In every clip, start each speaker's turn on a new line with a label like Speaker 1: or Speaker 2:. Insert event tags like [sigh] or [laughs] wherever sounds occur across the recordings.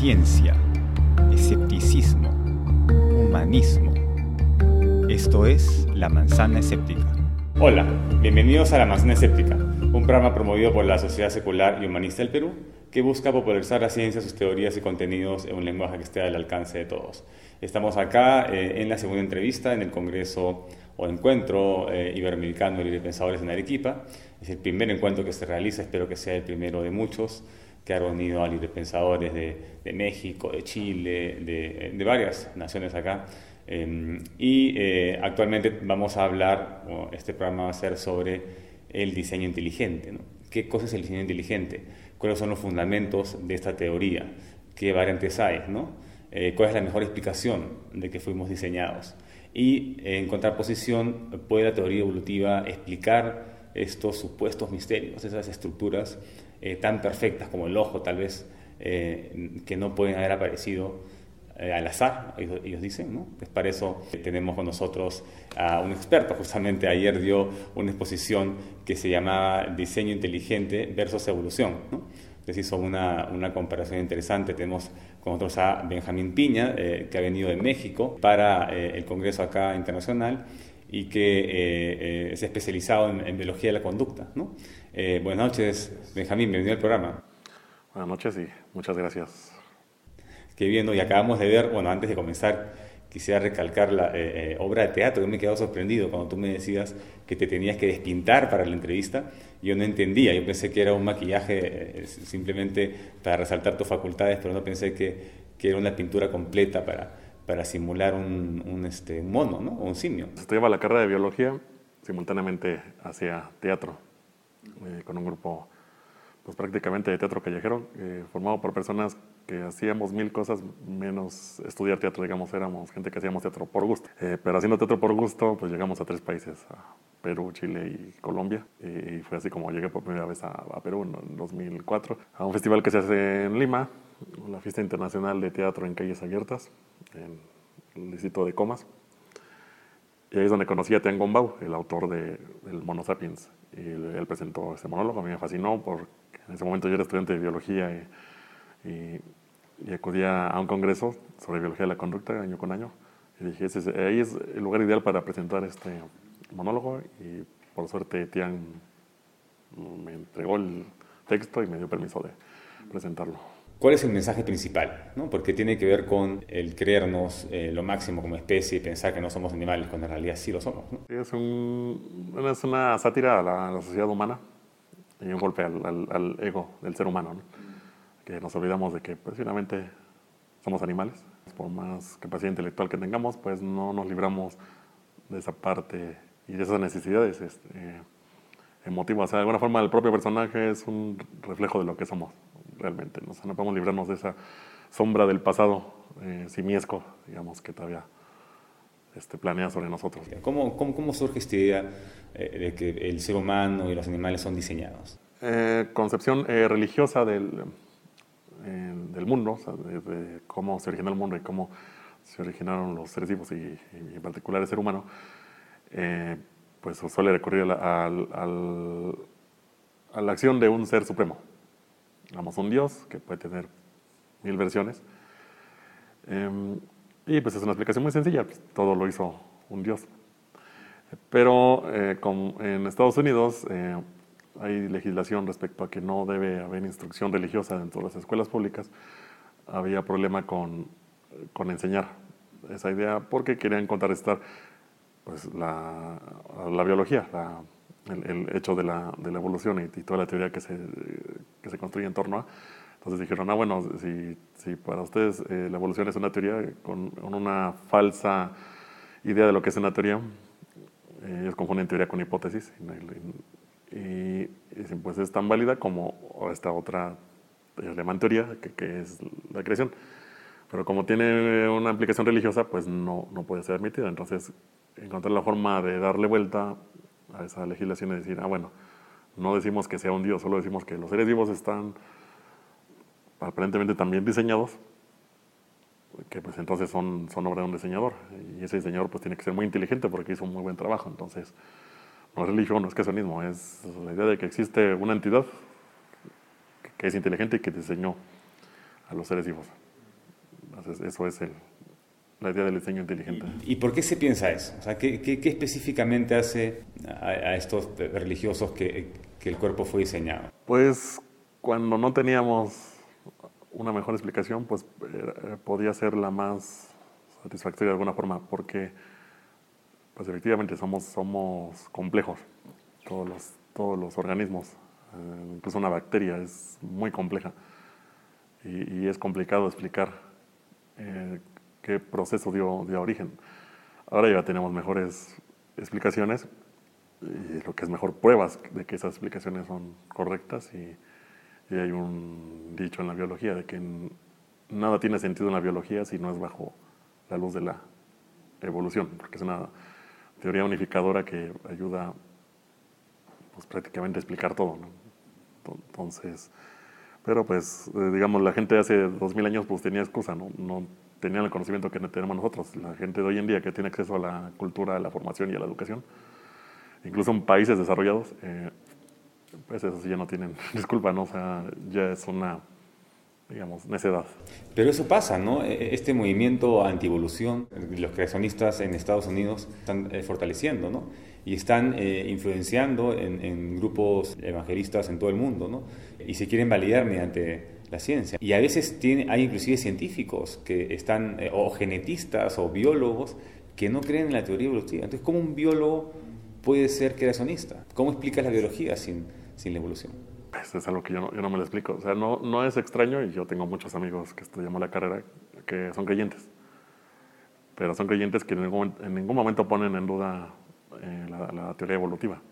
Speaker 1: ciencia, escepticismo, humanismo. Esto es La Manzana Escéptica.
Speaker 2: Hola, bienvenidos a La Manzana Escéptica, un programa promovido por la Sociedad Secular y Humanista del Perú que busca popularizar la ciencia, sus teorías y contenidos en un lenguaje que esté al alcance de todos. Estamos acá eh, en la segunda entrevista en el Congreso o Encuentro eh, Iberoamericano de Pensadores en Arequipa. Es el primer encuentro que se realiza, espero que sea el primero de muchos que ha reunido a librepensadores de, de México, de Chile, de, varias naciones acá. Eh, y eh, actualmente vamos a hablar, o este programa va a ser sobre el diseño inteligente. ¿Qué cosa es el diseño inteligente? ¿Cuáles son los fundamentos de esta teoría? ¿Qué variantes hay? ¿no? Eh, ¿Cuál es la mejor explicación de que fuimos diseñados? Y en contraposición, ¿puede la teoría evolutiva explicar estos supuestos misterios, esas estructuras eh, tan perfectas como el ojo, tal vez, eh, que no pueden haber aparecido eh, al azar, ellos, ellos, dicen, ¿no? Pues para eso tenemos con nosotros a un experto, justamente ayer dio una exposición que se llamaba Diseño Inteligente versus Evolución, ¿no? Entonces hizo una, una comparación interesante, tenemos con nosotros a Benjamín Piña, que ha venido de México para el Congreso acá internacional, y que eh, es especializado en, en, biología de la conducta. ¿no? Eh, buenas noches, Benjamín, bienvenido al programa.
Speaker 3: Buenas noches y muchas gracias.
Speaker 2: Qué bien, ¿no? y acabamos de ver, bueno, antes de comenzar, quisiera recalcar la eh, obra de teatro. Yo me he quedado sorprendido cuando tú me decías que te tenías que despintar para la entrevista. Yo no entendía, yo pensé que era un maquillaje simplemente para resaltar tus facultades, pero no pensé que, que era una pintura completa para, para simular un, un, este, mono ¿no? o un simio.
Speaker 3: Estudiaba la carrera de biología, simultáneamente hacía teatro eh, con un grupo pues prácticamente de teatro callejero, eh, formado por personas que hacíamos mil cosas menos estudiar teatro, digamos, éramos gente que hacíamos teatro por gusto. Eh, pero haciendo teatro por gusto, pues llegamos a tres países, a Perú, Chile y Colombia. Y fue así como llegué por primera vez a, a Perú en 2004, a un festival que se hace en Lima, la Fiesta Internacional de Teatro en Calles Abiertas, en el distrito de Comas. Y ahí es donde conocí a Tian Gombao, el autor de, del Mono Sapiens. Y él presentó este monólogo, a mí me fascinó porque en ese momento yo era estudiante de biología y, y, acudía a un congreso sobre biología de la conducta año con año. Y dije, ese ahí es el lugar ideal para presentar este monólogo y por suerte Tian me entregó el texto y me dio permiso de presentarlo.
Speaker 2: ¿Cuál es el mensaje principal? ¿no? Porque tiene que ver con el creernos eh, lo máximo como especie y pensar que no somos animales cuando en realidad sí lo somos. ¿no?
Speaker 3: Es, un, es, una sátira a la, a la, sociedad humana y un golpe al, al, al ego del ser humano. ¿no? Que nos olvidamos de que pues, finalmente somos animales. Por más capacidad intelectual que tengamos, pues no nos libramos de esa parte y de esas necesidades este, emotivas. O sea, de alguna forma el propio personaje es un reflejo de lo que somos realmente. ¿no? O sea, no podemos librarnos de esa sombra del pasado eh, simiesco, digamos, que todavía este, planea sobre nosotros.
Speaker 2: ¿Cómo, cómo, cómo surge esta idea eh, de que el ser humano y los animales son diseñados?
Speaker 3: Eh, concepción religiosa del, del mundo, o sea, de, de, cómo se originó el mundo y cómo se originaron los seres vivos y, y en particular el ser humano, pues suele recurrir a la, a, a, a la acción de un ser supremo un Dios que puede tener mil versiones. Eh, y pues es una explicación muy sencilla, pues, todo lo hizo un Dios. Pero eh, en Estados Unidos eh, hay legislación respecto a que no debe haber instrucción religiosa dentro de las escuelas públicas. Había problema con, con enseñar esa idea porque querían contrarrestar pues, la, la biología, la, el, el, hecho de la, de la evolución y, y, toda la teoría que se, que se construye en torno a. Entonces dijeron, ah, bueno, si, si para ustedes eh, la evolución es una teoría con, con, una falsa idea de lo que es una teoría, eh, ellos confunden teoría con hipótesis. Y, y, dicen, pues es tan válida como esta otra, ellos llaman teoría, que, que es la creación. Pero como tiene una implicación religiosa, pues no, no puede ser admitida. Entonces, encontrar la forma de darle vuelta a esa legislación y decir, ah, bueno, no decimos que sea un Dios, solo decimos que los seres vivos están aparentemente también diseñados, que pues entonces son, son obra de un diseñador. Y ese diseñador pues tiene que ser muy inteligente porque hizo un muy buen trabajo. Entonces, no es religión, no es creacionismo, es la idea de que existe una entidad que es inteligente y que diseñó a los seres vivos. Eso es el, la idea del diseño inteligente.
Speaker 2: ¿Y, por qué se piensa eso? O sea, ¿qué, qué, específicamente hace a, estos religiosos que, que, el cuerpo fue diseñado?
Speaker 3: Pues cuando no teníamos una mejor explicación, pues eh, podía ser la más satisfactoria de alguna forma, porque pues efectivamente somos, somos complejos, todos los, todos los organismos, eh, incluso una bacteria es muy compleja y, es complicado explicar eh, qué proceso dio, dio origen. Ahora ya tenemos mejores explicaciones y lo que es mejor, pruebas de que esas explicaciones son correctas y, y hay un dicho en la biología de que nada tiene sentido en la biología si no es bajo la luz de la evolución, porque es una teoría unificadora que ayuda pues, prácticamente a explicar todo. Entonces, pero pues, eh, digamos, la gente hace dos mil años pues tenía excusa, ¿no? no tenían el conocimiento que tenemos nosotros. La gente de hoy en día que tiene acceso a la cultura, a la formación y a la educación, incluso en países desarrollados, eh, pues eso sí ya no tienen [laughs] disculpa, ¿no? O sea, ya es una, digamos, necedad.
Speaker 2: Pero eso pasa, ¿no? E, e, este movimiento anti-evolución, los creacionistas en Estados Unidos están eh, fortaleciendo, ¿no? Y están eh, influenciando en, en, grupos evangelistas en todo el mundo, ¿no? Y se quieren validar mediante la ciencia. Y a veces tiene, hay inclusive científicos que están, eh, o genetistas o biólogos, que no creen en la teoría evolutiva. Entonces, ¿cómo un biólogo puede ser creacionista? ¿Cómo explica la biología sin, sin la evolución?
Speaker 3: Pues es algo que yo no, yo no me lo explico. O sea, no, no es extraño y yo tengo muchos amigos que estudiamos la carrera que son creyentes. Pero son creyentes que en ningún, en ningún momento ponen en duda eh, la, la, teoría evolutiva.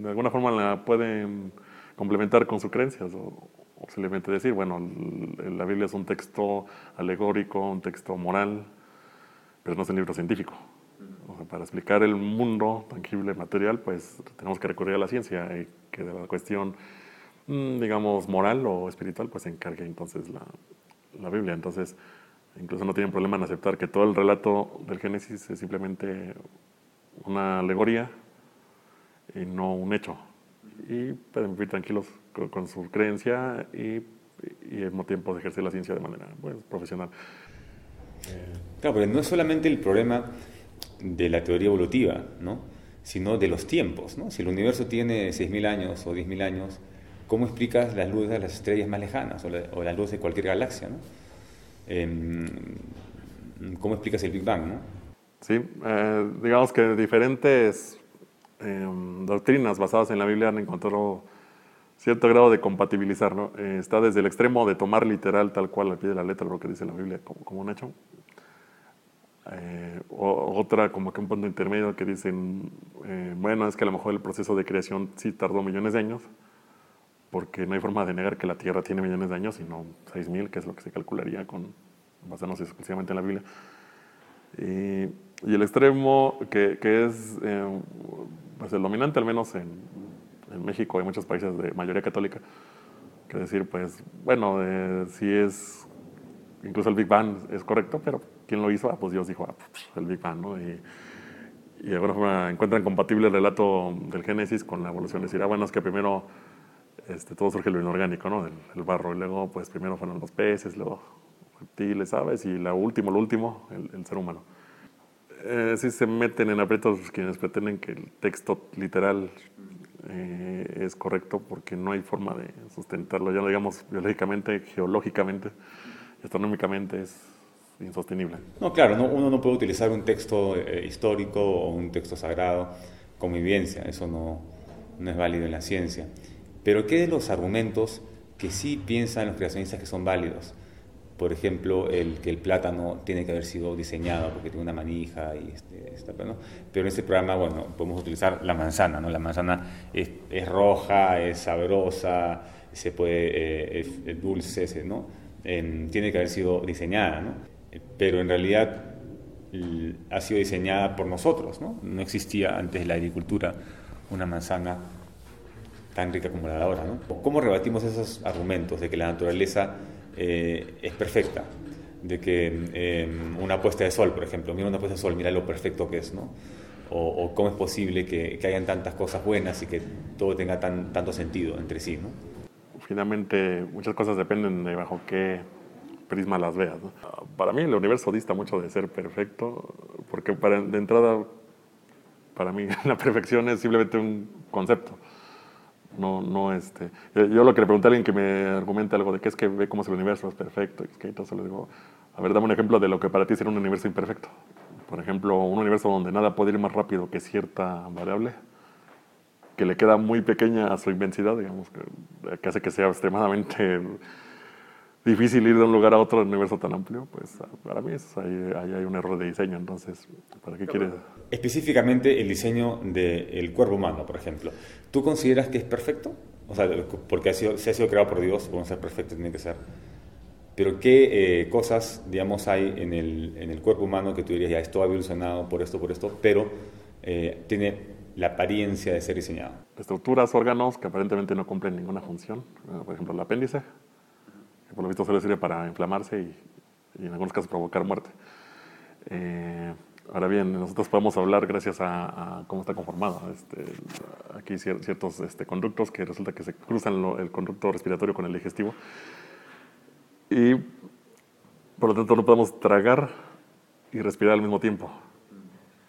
Speaker 3: De alguna forma la pueden complementar con sus creencias o, o simplemente decir, bueno, la Biblia es un texto alegórico, un texto moral, pero no es un libro científico. para explicar el mundo tangible, material, pues tenemos que recurrir a la ciencia y que de la cuestión, mm, digamos, moral o espiritual, pues se encargue entonces la, la Biblia. Entonces, incluso no tienen problema en aceptar que todo el relato del Génesis es simplemente una alegoría y no un hecho. Y pueden vivir tranquilos con, su creencia y, y, al mismo tiempo ejercer la ciencia de manera pues, profesional.
Speaker 2: Claro, pero no es solamente el problema de la teoría evolutiva, ¿no? sino de los tiempos. ¿no? Si el universo tiene 6.000 años o 10.000 años, ¿cómo explicas las luces de las estrellas más lejanas o la, luz de cualquier galaxia? ¿no? Em, ¿Cómo explicas el Big Bang? ¿no?
Speaker 3: Sí, eh, digamos que diferentes em, doctrinas basadas en la Biblia han encontrado cierto grado de compatibilizar, ¿no? Eh, está desde el extremo de tomar literal tal cual al pie de la letra lo que dice la Biblia como, como un hecho. Eh, o, otra como que un punto intermedio que dicen, eh, bueno, es que a lo mejor el proceso de creación sí tardó millones de años, porque no hay forma de negar que la Tierra tiene millones de años, sino 6.000, que es lo que se calcularía con basándonos exclusivamente en la Biblia. Y, el extremo que, que es pues el dominante, al menos en, en México hay muchos países de mayoría católica, que decir, pues, bueno, eh, si es, incluso el Big Bang es correcto, pero ¿quién lo hizo? Ah, pues Dios dijo, ah, pues, el Big Bang, ¿no? Y, y de alguna forma encuentran compatible el relato del Génesis con la evolución. Decir, ah, bueno, es que primero este, todo surge lo inorgánico, ¿no? El, barro, y luego, pues, primero fueron los peces, luego reptiles, ¿sabes? Y lo último, lo último, el, ser humano. Eh, sí se meten en aprietos quienes pretenden que el texto literal eh, es correcto porque no hay forma de sustentarlo, ya lo digamos biológicamente, geológicamente, astronómicamente es insostenible.
Speaker 2: No, claro, no, uno no puede utilizar un texto eh, histórico o un texto sagrado como evidencia, eso no, no es válido en la ciencia. Pero ¿qué de los argumentos que sí piensan los creacionistas que son válidos? Por ejemplo, el que el plátano tiene que haber sido diseñado porque tiene una manija y este, pero, pero en este programa, bueno, podemos utilizar la manzana, ¿no? La manzana es, es roja, es sabrosa, se puede, eh, es, dulce, ¿no? tiene que haber sido diseñada, ¿no? Pero en realidad ha sido diseñada por nosotros, ¿no? No existía antes de la agricultura una manzana tan rica como la de ahora, ¿no? ¿Cómo rebatimos esos argumentos de que la naturaleza eh, es perfecta. De que em, una puesta de sol, por ejemplo, mira una puesta de sol, mira lo perfecto que es, ¿no? O, cómo es posible que, hayan tantas cosas buenas y que todo tenga tanto sentido entre sí, ¿no?
Speaker 3: Finalmente, muchas cosas dependen de bajo qué prisma las veas. Para mí el universo dista mucho de ser perfecto, porque para, de entrada, para mí [laughs] la perfección es simplemente un concepto. No, no, este. Yo lo que le pregunté a alguien que me argumente algo de que es que ve cómo es el universo, es perfecto, es que entonces le digo, a ver, dame un ejemplo de lo que para ti sería un universo imperfecto. Por ejemplo, un universo donde nada puede ir más rápido que cierta variable que le queda muy pequeña a su inmensidad, digamos, que, hace que sea extremadamente difícil ir de un lugar a otro en un universo tan amplio, pues para mí es, ahí, hay un error de diseño. Entonces, ¿para qué quieres?
Speaker 2: Específicamente el diseño del cuerpo humano, por ejemplo. ¿Tú consideras que es perfecto? O sea, porque ha sido, se ha sido creado por Dios, puede ser perfecto, tiene que ser. Pero ¿qué eh, cosas, digamos, hay en el, en el cuerpo humano que tú dirías, ya esto ha evolucionado por esto, por esto, pero eh, tiene la apariencia de ser diseñado.
Speaker 3: Estructuras, órganos que aparentemente no cumplen ninguna función. Por ejemplo, el apéndice, por lo visto solo sirve para inflamarse y, en algunos casos provocar muerte. Eh, ahora bien, nosotros podemos hablar gracias a, cómo está conformado. Este, aquí ciertos este, conductos que resulta que se cruzan el conducto respiratorio con el digestivo. Y por lo tanto no podemos tragar y respirar al mismo tiempo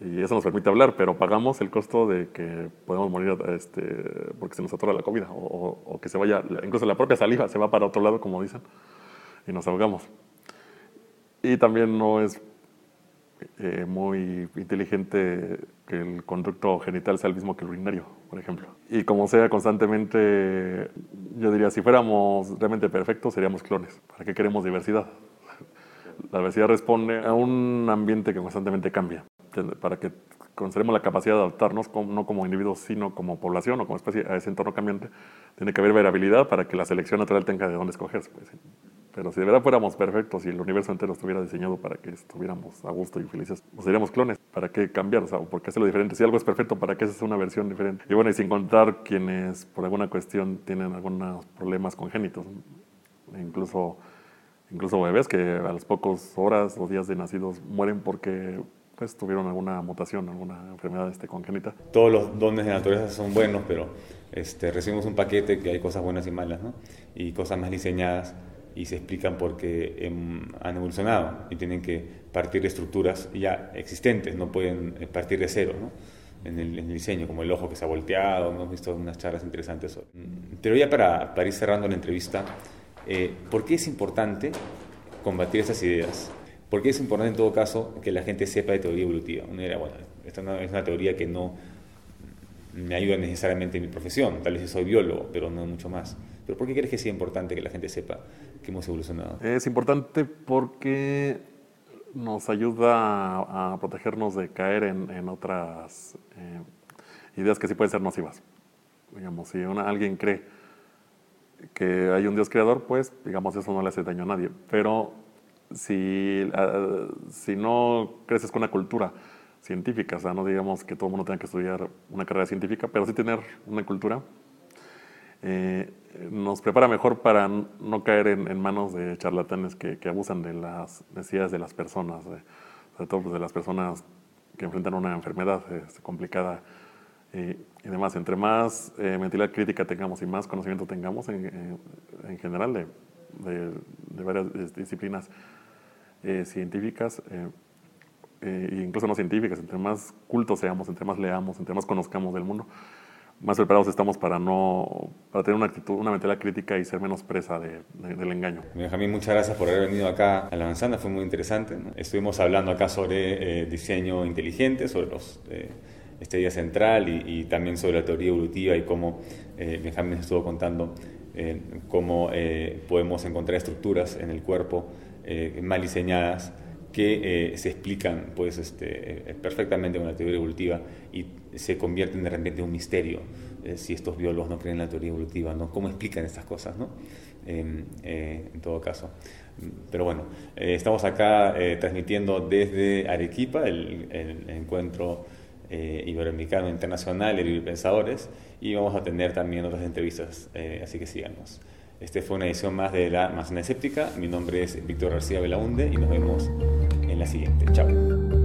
Speaker 3: y eso nos permite hablar, pero pagamos el costo de que podemos morir este, porque se nos atora la comida o, que se vaya, incluso la propia saliva se va para otro lado, como dicen, y nos ahogamos. Y también no es eh, muy inteligente que el conducto genital sea el mismo que el urinario, por ejemplo. Y como sea constantemente, yo diría, si fuéramos realmente perfectos, seríamos clones. ¿Para qué queremos diversidad? La diversidad responde a un ambiente que constantemente cambia para que conservemos la capacidad de adaptarnos, no como individuos, sino como población o como especie a ese entorno cambiante, tiene que haber variabilidad para que la selección natural tenga de dónde escoger. Pues, Pero si de verdad fuéramos perfectos y el universo entero estuviera diseñado para que estuviéramos a gusto y felices, pues seríamos clones. ¿Para qué cambiar? O sea, ¿por qué hacerlo diferente? Si algo es perfecto, ¿para qué es una versión diferente? Y bueno, y sin contar quienes por alguna cuestión tienen algunos problemas congénitos, incluso incluso bebés que a las pocas horas o días de nacidos mueren porque pues tuvieron alguna mutación, alguna enfermedad este, congénita.
Speaker 2: Todos los dones de naturaleza son buenos, pero este, recibimos un paquete que hay cosas buenas y malas, ¿no? Y cosas más diseñadas y se explican porque han evolucionado y tienen que partir de estructuras ya existentes, no pueden eh, partir de cero, ¿no? En el, en el, diseño, como el ojo que se ha volteado, hemos visto unas charlas interesantes. Pero ya para, para ir cerrando la entrevista, eh, ¿por qué es importante combatir esas ideas? Porque es importante en todo caso que la gente sepa de teoría evolutiva. Una era, bueno, esta es una teoría que no me ayuda necesariamente en mi profesión, tal vez yo soy biólogo, pero no mucho más. ¿Pero por qué crees que sea importante que la gente sepa que hemos evolucionado?
Speaker 3: Es importante porque nos ayuda a, protegernos de caer en, otras eh, ideas que sí pueden ser nocivas. Digamos, si una, alguien cree que hay un Dios creador, pues digamos eso no le hace daño a nadie. Pero si, ah, si no creces con una cultura científica, o sea, no digamos que todo el mundo tenga que estudiar una carrera científica, pero sí tener una cultura, eh, nos prepara mejor para no caer en, manos de charlatanes que, abusan de las necesidades de las personas, sobre todo pues, de las personas que enfrentan una enfermedad este, complicada y demás. Entre más eh, mentalidad crítica tengamos y más conocimiento tengamos en, en general de, de, de varias disciplinas, eh, científicas, eh, eh, incluso no científicas, entre más cultos seamos, entre más leamos, entre más conozcamos del mundo, más preparados estamos para no para tener una actitud, una mentalidad crítica y ser menos presa de, del engaño.
Speaker 2: Benjamín, muchas gracias por haber venido acá a La Manzana, fue muy interesante. Estuvimos hablando acá sobre eh, diseño inteligente, sobre los, este día central y, y, también sobre la teoría evolutiva y cómo Benjamín estuvo contando cómo podemos encontrar estructuras en el cuerpo eh, mal diseñadas que eh, se explican pues, este, eh, perfectamente con la teoría evolutiva y se convierten de repente en un misterio si estos biólogos no creen en la teoría evolutiva, ¿no? ¿Cómo explican estas cosas, ¿no? Em, en todo caso. Pero bueno, estamos acá transmitiendo desde Arequipa, el, encuentro iberoamericano internacional de pensadores y vamos a tener también otras entrevistas, así que síganos. Este fue una edición más de La Manzana Escéptica. Mi nombre es Víctor García Belaunde y nos vemos en la siguiente. Chao.